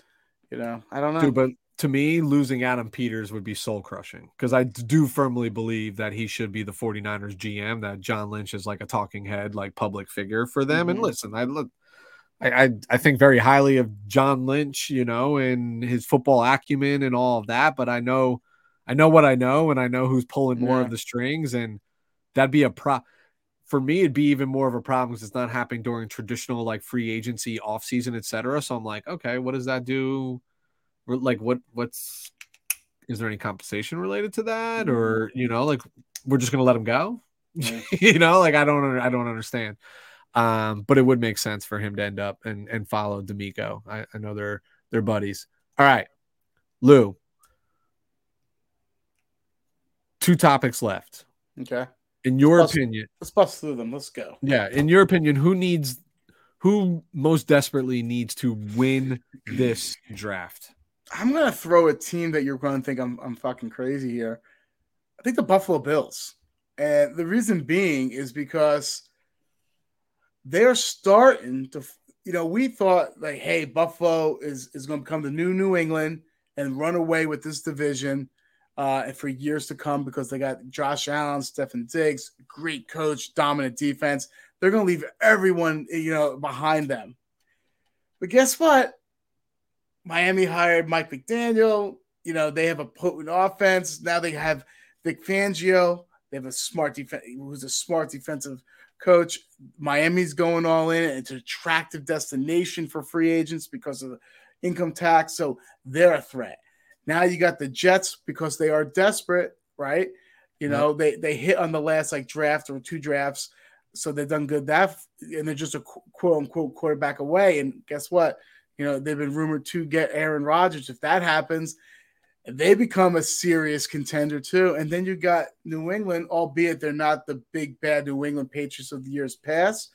You know, I don't know. Dude, but to me, losing Adam Peters would be soul crushing because I do firmly believe that he should be the 49ers GM, that John Lynch is like a talking head, like public figure for them. Mm-hmm. And listen, I look, I, I, I think very highly of John Lynch, you know, and his football acumen and all of that. But I know, I know what I know, and I know who's pulling more yeah. of the strings, and that'd be a pro. For me, it'd be even more of a problem because it's not happening during traditional like free agency, off season, etc. So I'm like, okay, what does that do? like what what's is there any compensation related to that? Or you know like we're just gonna let him go? Yeah. you know like i don't i don't understand. Um but it would make sense for him to end up and and follow DeMeco. I, I know they're they're buddies. All right. Lou. Two topics left. Okay in your let's opinion let's bust through them let's go yeah in your opinion who needs who most desperately needs to win this draft I'm gonna throw a team that you're gonna think I'm I'm fucking crazy here. I think the Buffalo Bills. And the reason being is because they're starting to you know, we thought like, hey, Buffalo is is gonna become the new New England and run away with this division uh, for years to come because they got Josh Allen, Stefon Diggs, great coach, dominant defense. They're gonna leave everyone, you know, behind them. But guess what? Miami hired Mike McDaniel. You know, they have a potent offense. Now they have Vic Fangio. They have a smart defense who's a smart defensive coach. Miami's going all in. It's an attractive destination for free agents because of the income tax. So they're a threat. Now you got the Jets because they are desperate, right? You know, they they hit on the last like draft or two drafts, so they've done good that, and they're just a quote unquote quarterback away. And guess what? You know, they've been rumored to get Aaron Rodgers. If that happens, they become a serious contender too. And then you got New England, albeit they're not the big bad New England Patriots of the years past.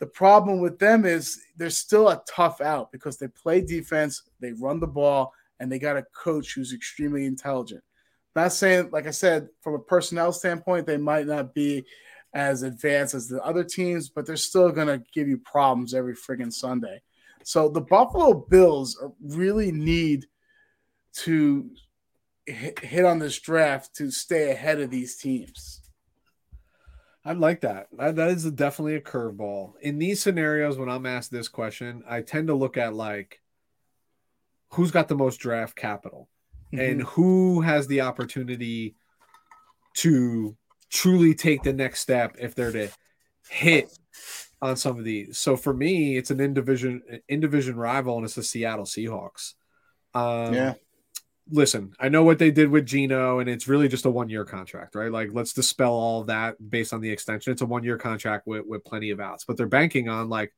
The problem with them is they're still a tough out because they play defense, they run the ball, and they got a coach who's extremely intelligent. Not saying, like I said, from a personnel standpoint, they might not be as advanced as the other teams, but they're still going to give you problems every friggin' Sunday. So the Buffalo Bills really need to hit on this draft to stay ahead of these teams. I like that. that. Is definitely a curveball. In these scenarios, when I'm asked this question, I tend to look at like who's got the most draft capital mm-hmm. and who has the opportunity to truly take the next step if they're to hit on some of these. So for me, it's an in division in division rival, and it's the Seattle Seahawks. Um, yeah. Listen, I know what they did with Geno, and it's really just a one year contract, right? Like, let's dispel all of that based on the extension. It's a one year contract with, with plenty of outs, but they're banking on like,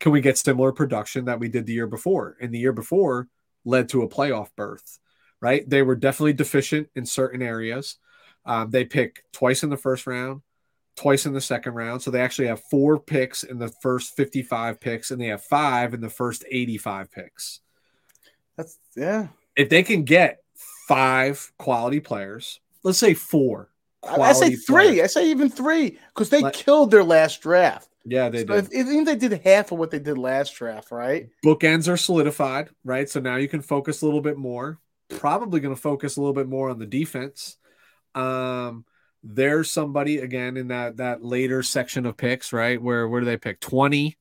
can we get similar production that we did the year before? And the year before led to a playoff berth, right? They were definitely deficient in certain areas. Um, they pick twice in the first round, twice in the second round. So they actually have four picks in the first 55 picks, and they have five in the first 85 picks. That's yeah. If they can get five quality players, let's say four. I say three. Players. I say even three because they Let, killed their last draft. Yeah, they so did. I think they did half of what they did last draft, right? Bookends are solidified, right? So now you can focus a little bit more. Probably going to focus a little bit more on the defense. Um, there's somebody again in that that later section of picks, right? Where where do they pick? 20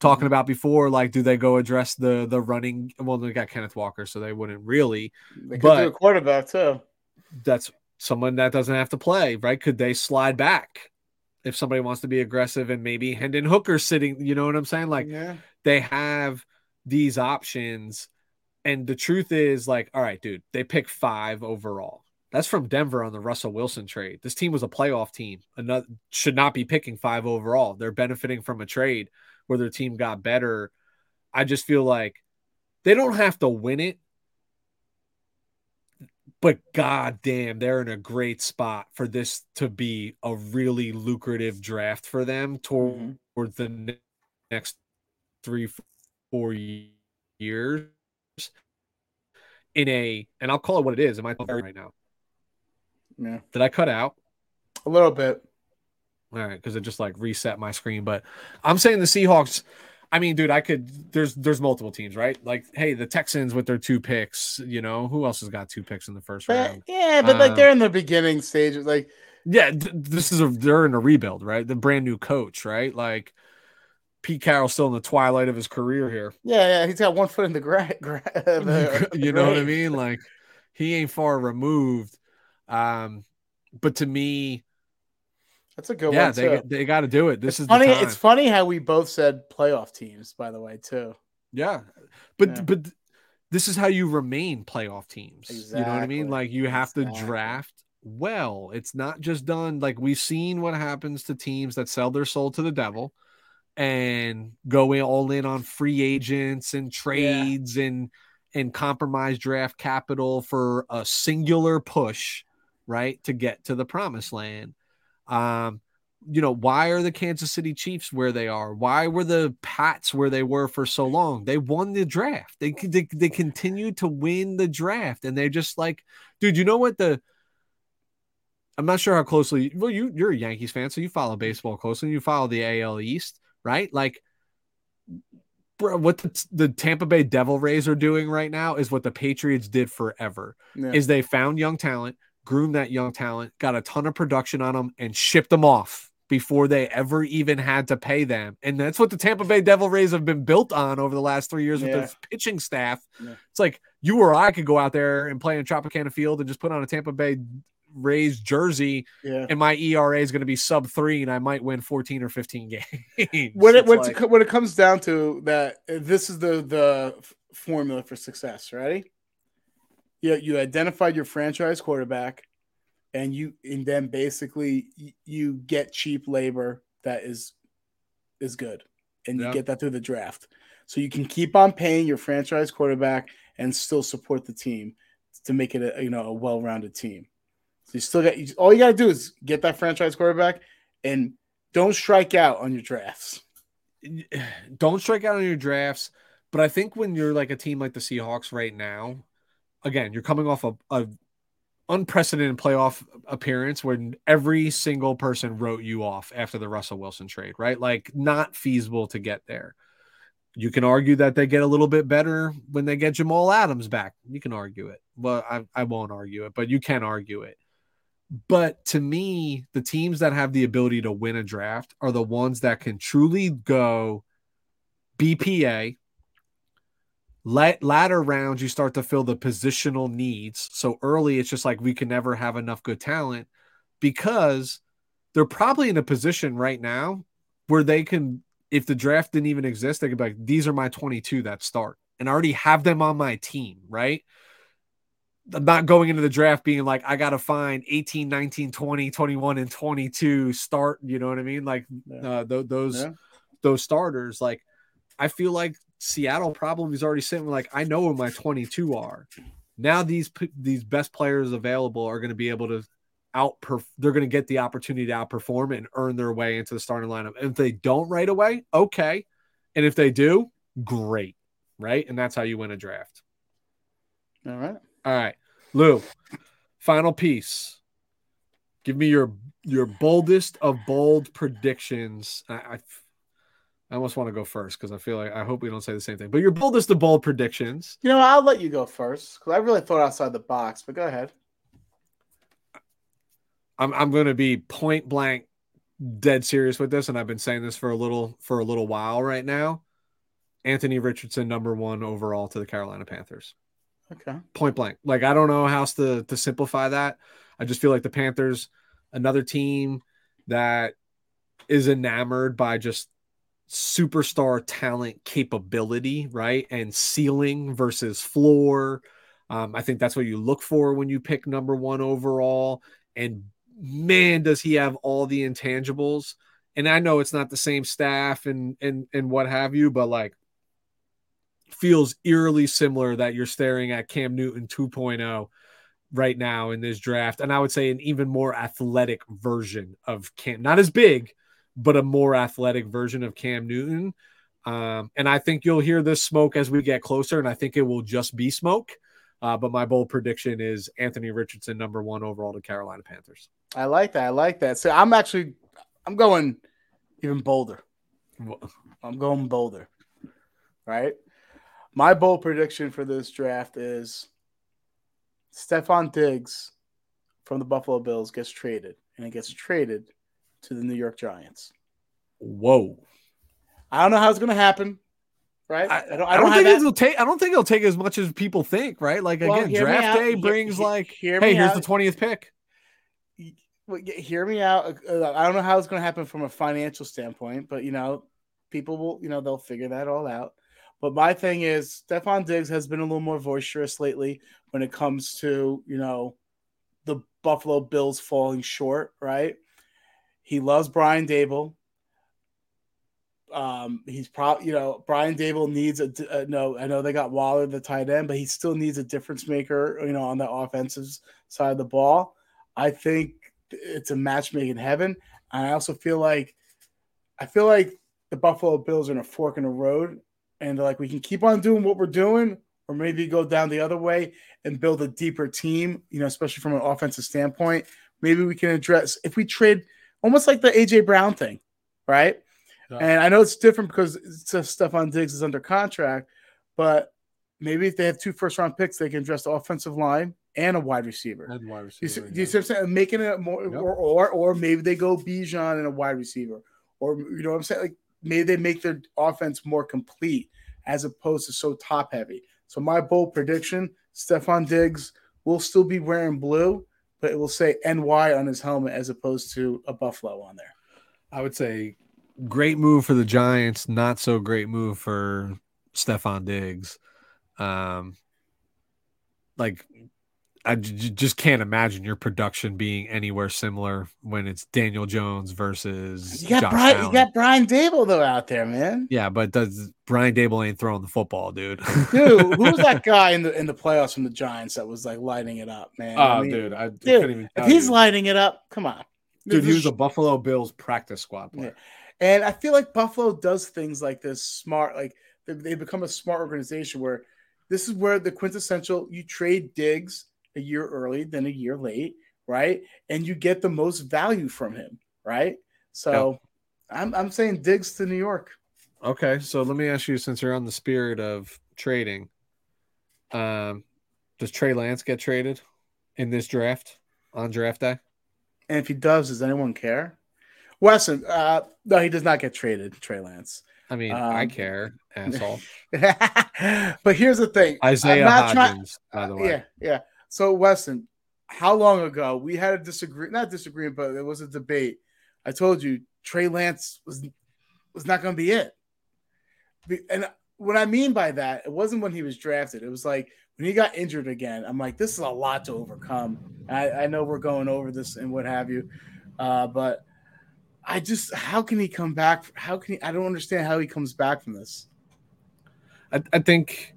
talking mm-hmm. about before, like do they go address the the running? Well, they got Kenneth Walker, so they wouldn't really. They could but do a quarterback too. That's someone that doesn't have to play, right? Could they slide back if somebody wants to be aggressive and maybe Hendon Hooker sitting? You know what I'm saying? Like yeah. they have these options, and the truth is, like, all right, dude, they pick five overall. That's from Denver on the Russell Wilson trade. This team was a playoff team. Another should not be picking five overall. They're benefiting from a trade where their team got better. I just feel like they don't have to win it, but god damn, they're in a great spot for this to be a really lucrative draft for them toward, mm-hmm. the next three, four years. In a, and I'll call it what it is. Am I talking right now? Yeah. Did I cut out? A little bit. All right, because it just like reset my screen. But I'm saying the Seahawks. I mean, dude, I could. There's there's multiple teams, right? Like, hey, the Texans with their two picks. You know, who else has got two picks in the first but, round? Yeah, but like they're in the beginning stages. Like, yeah, th- this is a they're in a rebuild, right? The brand new coach, right? Like, Pete Carroll's still in the twilight of his career here. Yeah, yeah, he's got one foot in the ground. Gra- you know what I mean? Like, he ain't far removed um, but to me, that's a good yeah, one. Yeah, they they got to do it. This it's is funny. It's funny how we both said playoff teams, by the way, too. Yeah, but yeah. but this is how you remain playoff teams. Exactly. You know what I mean? Like you have exactly. to draft well. It's not just done like we've seen what happens to teams that sell their soul to the devil and go in all in on free agents and trades yeah. and and compromise draft capital for a singular push right, to get to the promised land. Um, you know, why are the Kansas City Chiefs where they are? Why were the Pats where they were for so long? They won the draft. They they, they continue to win the draft, and they're just like, dude, you know what the I'm not sure how closely. Well, you you're a Yankees fan, so you follow baseball closely. You follow the AL East, right? Like, bro, what the, the, Tampa Bay Devil Rays are doing right now is what the Patriots did forever. Yeah. Is they found young talent, groomed that young talent, got a ton of production on them, and shipped them off before they ever even had to pay them. And that's what the Tampa Bay Devil Rays have been built on over the last three years with yeah. their pitching staff. Yeah. It's like you or I could go out there and play in Tropicana Field and just put on a Tampa Bay Rays jersey, yeah. and my ERA is going to be sub three, and I might win 14 or 15 games. when it when, like, it when it comes down to that, this is the the formula for success. Ready? You you identified your franchise quarterback, and you and then basically you get cheap labor that is is good, and you get that through the draft. So you can keep on paying your franchise quarterback and still support the team to make it a you know a well-rounded team. So you still got all you got to do is get that franchise quarterback and don't strike out on your drafts. Don't strike out on your drafts. But I think when you're like a team like the Seahawks right now, again, you're coming off a, a unprecedented playoff appearance when every single person wrote you off after the Russell Wilson trade, right? Like not feasible to get there. You can argue that they get a little bit better when they get Jamal Adams back. You can argue it. Well, I, I won't argue it, but you can argue it. But to me, the teams that have the ability to win a draft are the ones that can truly go BPA. Let latter rounds, you start to fill the positional needs. So early, it's just like we can never have enough good talent because they're probably in a position right now where they can, if the draft didn't even exist, they could be like, these are my 22 that start and I already have them on my team, right? I'm not going into the draft being like, I got to find 18, 19, 20, 21, and 22 start. You know what I mean? Like yeah. uh, th- those, yeah. those starters. Like, I feel like Seattle probably is already sitting like, I know where my 22 are. Now these these best players available are going to be able to out they're going to get the opportunity to outperform and earn their way into the starting lineup. And if they don't right away, okay. And if they do, great. Right? And that's how you win a draft. All right. All right, Lou. Final piece. Give me your your boldest of bold predictions. I, I, I almost want to go first because I feel like I hope we don't say the same thing. But your boldest of bold predictions. You know, I'll let you go first because I really thought outside the box. But go ahead. I'm I'm going to be point blank, dead serious with this, and I've been saying this for a little for a little while right now. Anthony Richardson, number one overall to the Carolina Panthers. Okay. Point blank. Like I don't know how else to to simplify that. I just feel like the Panthers, another team that is enamored by just superstar talent capability, right? And ceiling versus floor. Um, I think that's what you look for when you pick number one overall. And man, does he have all the intangibles. And I know it's not the same staff and and and what have you, but like feels eerily similar that you're staring at Cam Newton 2.0 right now in this draft. And I would say an even more athletic version of Cam, not as big, but a more athletic version of Cam Newton. Um, and I think you'll hear this smoke as we get closer, and I think it will just be smoke. Uh, but my bold prediction is Anthony Richardson, number one overall to Carolina Panthers. I like that. I like that. So I'm actually, I'm going even bolder. I'm going bolder. Right. My bold prediction for this draft is Stefon Diggs from the Buffalo Bills gets traded, and it gets traded to the New York Giants. Whoa! I don't know how it's going to happen. Right? I, I don't. I don't, I don't think it'll take. I don't think it'll take as much as people think. Right? Like well, again, draft day brings hear, like, hear hey, here's out. the twentieth pick. Hear me out. Uh, I don't know how it's going to happen from a financial standpoint, but you know, people will. You know, they'll figure that all out. But my thing is, Stefon Diggs has been a little more boisterous lately when it comes to, you know, the Buffalo Bills falling short, right? He loves Brian Daboll. Um, he's probably, you know, Brian Daboll needs a, a, no. I know they got Waller, the tight end, but he still needs a difference maker, you know, on the offensive side of the ball. I think it's a match made in heaven. And I also feel like, I feel like the Buffalo Bills are in a fork in the road, and they're like we can keep on doing what we're doing, or maybe go down the other way and build a deeper team, you know, especially from an offensive standpoint. Maybe we can address if we trade almost like the AJ Brown thing, right? Yeah. And I know it's different because Stefon Diggs is under contract, but maybe if they have two first round picks, they can address the offensive line and a wide receiver. And wide receiver. You see, yeah. you see what I'm saying? Making it more, yep. or, or or maybe they go Bijan and a wide receiver, or you know what I'm saying? Like maybe they make their offense more complete as opposed to so top heavy. So my bold prediction: Stefon Diggs will still be wearing blue, but it will say NY on his helmet as opposed to a buffalo on there. I would say great move for the Giants, not so great move for Stefon Diggs. Um, like I j- just can't imagine your production being anywhere similar when it's Daniel Jones versus you got Josh Brian. Allen. You got Brian Daboll though out there, man. Yeah, but does Brian Daboll ain't throwing the football, dude? dude, who was that guy in the in the playoffs from the Giants that was like lighting it up, man? Oh, I mean, dude, I, dude, couldn't even. If he's you. lighting it up, come on, dude. He was a Buffalo Bills practice squad player, yeah. and I feel like Buffalo does things like this smart. Like they, they become a smart organization where this is where the quintessential you trade Diggs a year early than a year late, right? And you get the most value from him, right? So yeah. I'm I'm saying Diggs to New York. Okay, so let me ask you, since you're on the spirit of trading, um, does Trey Lance get traded in this draft on draft day? And if he does, does anyone care? Weston, uh, no, he does not get traded. Trey Lance. I mean, um, I care, asshole. but here's the thing, Isaiah Hodgins, try- by the way. Yeah, yeah. So Weston, how long ago we had a disagree, not disagreement, but it was a debate. I told you Trey Lance was was not going to be it. And what I mean by that, it wasn't when he was drafted. It was like when he got injured again. I'm like, this is a lot to overcome. I, I know we're going over this and what have you, uh, but I just how can he come back? How can he? I don't understand how he comes back from this. I, I think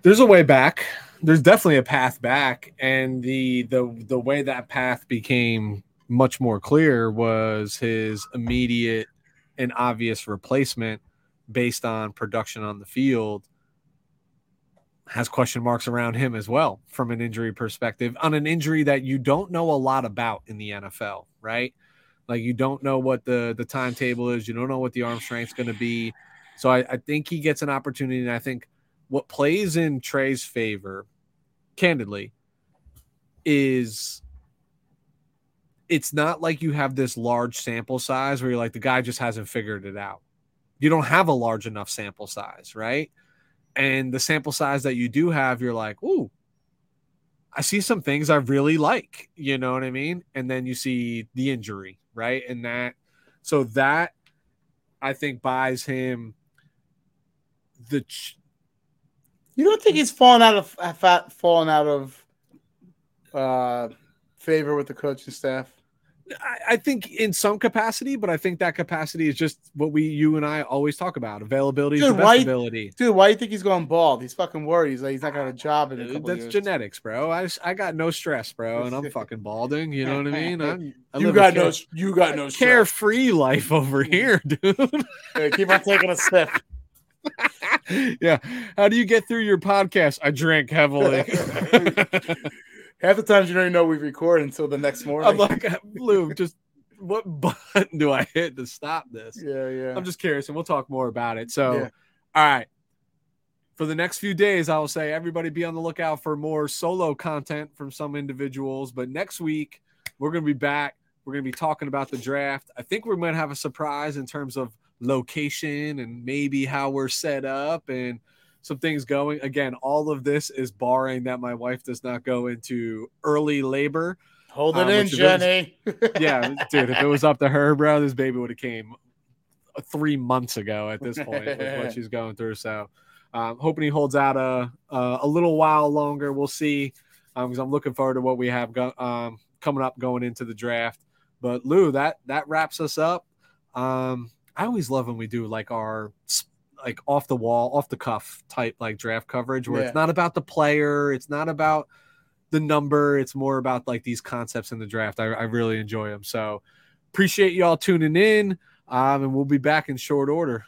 there's a way back. There's definitely a path back, and the the the way that path became much more clear was his immediate and obvious replacement based on production on the field has question marks around him as well from an injury perspective on an injury that you don't know a lot about in the NFL, right? Like you don't know what the the timetable is, you don't know what the arm strength's going to be. So I, I think he gets an opportunity, and I think what plays in Trey's favor, candidly, is it's not like you have this large sample size where you're like the guy just hasn't figured it out. You don't have a large enough sample size, right? And the sample size that you do have, you're like, ooh, I see some things I really like. You know what I mean? And then you see the injury, right? And that, so that I think buys him the. You don't think he's fallen out of fallen out of uh, favor with the coaching staff? I, I think in some capacity, but I think that capacity is just what we, you and I, always talk about: availability, dude, why, ability. Dude, why do you think he's going bald? He's fucking worried. He's like he's not got a job in a couple That's years. genetics, bro. I just, I got no stress, bro, and I'm fucking balding. You know what I mean? I'm, I you got no, you got no carefree life over here, dude. hey, keep on taking a sip. Yeah. How do you get through your podcast? I drink heavily half the times you don't even know we record until the next morning. I'm like, Lou, just what button do I hit to stop this? Yeah, yeah. I'm just curious, and we'll talk more about it. So, yeah. all right. For the next few days, I will say everybody be on the lookout for more solo content from some individuals. But next week, we're going to be back. We're going to be talking about the draft. I think we might have a surprise in terms of location and maybe how we're set up and – some things going. Again, all of this is barring that my wife does not go into early labor. Hold it um, in, Jenny. Yeah, dude. If it was up to her, bro, this baby would have came three months ago at this point with what she's going through. So, um, hoping he holds out a a, a little while longer. We'll see. Because um, I'm looking forward to what we have go, um, coming up going into the draft. But Lou, that that wraps us up. Um, I always love when we do like our like off the wall, off the cuff type like draft coverage where yeah. it's not about the player, it's not about the number, it's more about like these concepts in the draft. I, I really enjoy them. So appreciate y'all tuning in. Um, and we'll be back in short order.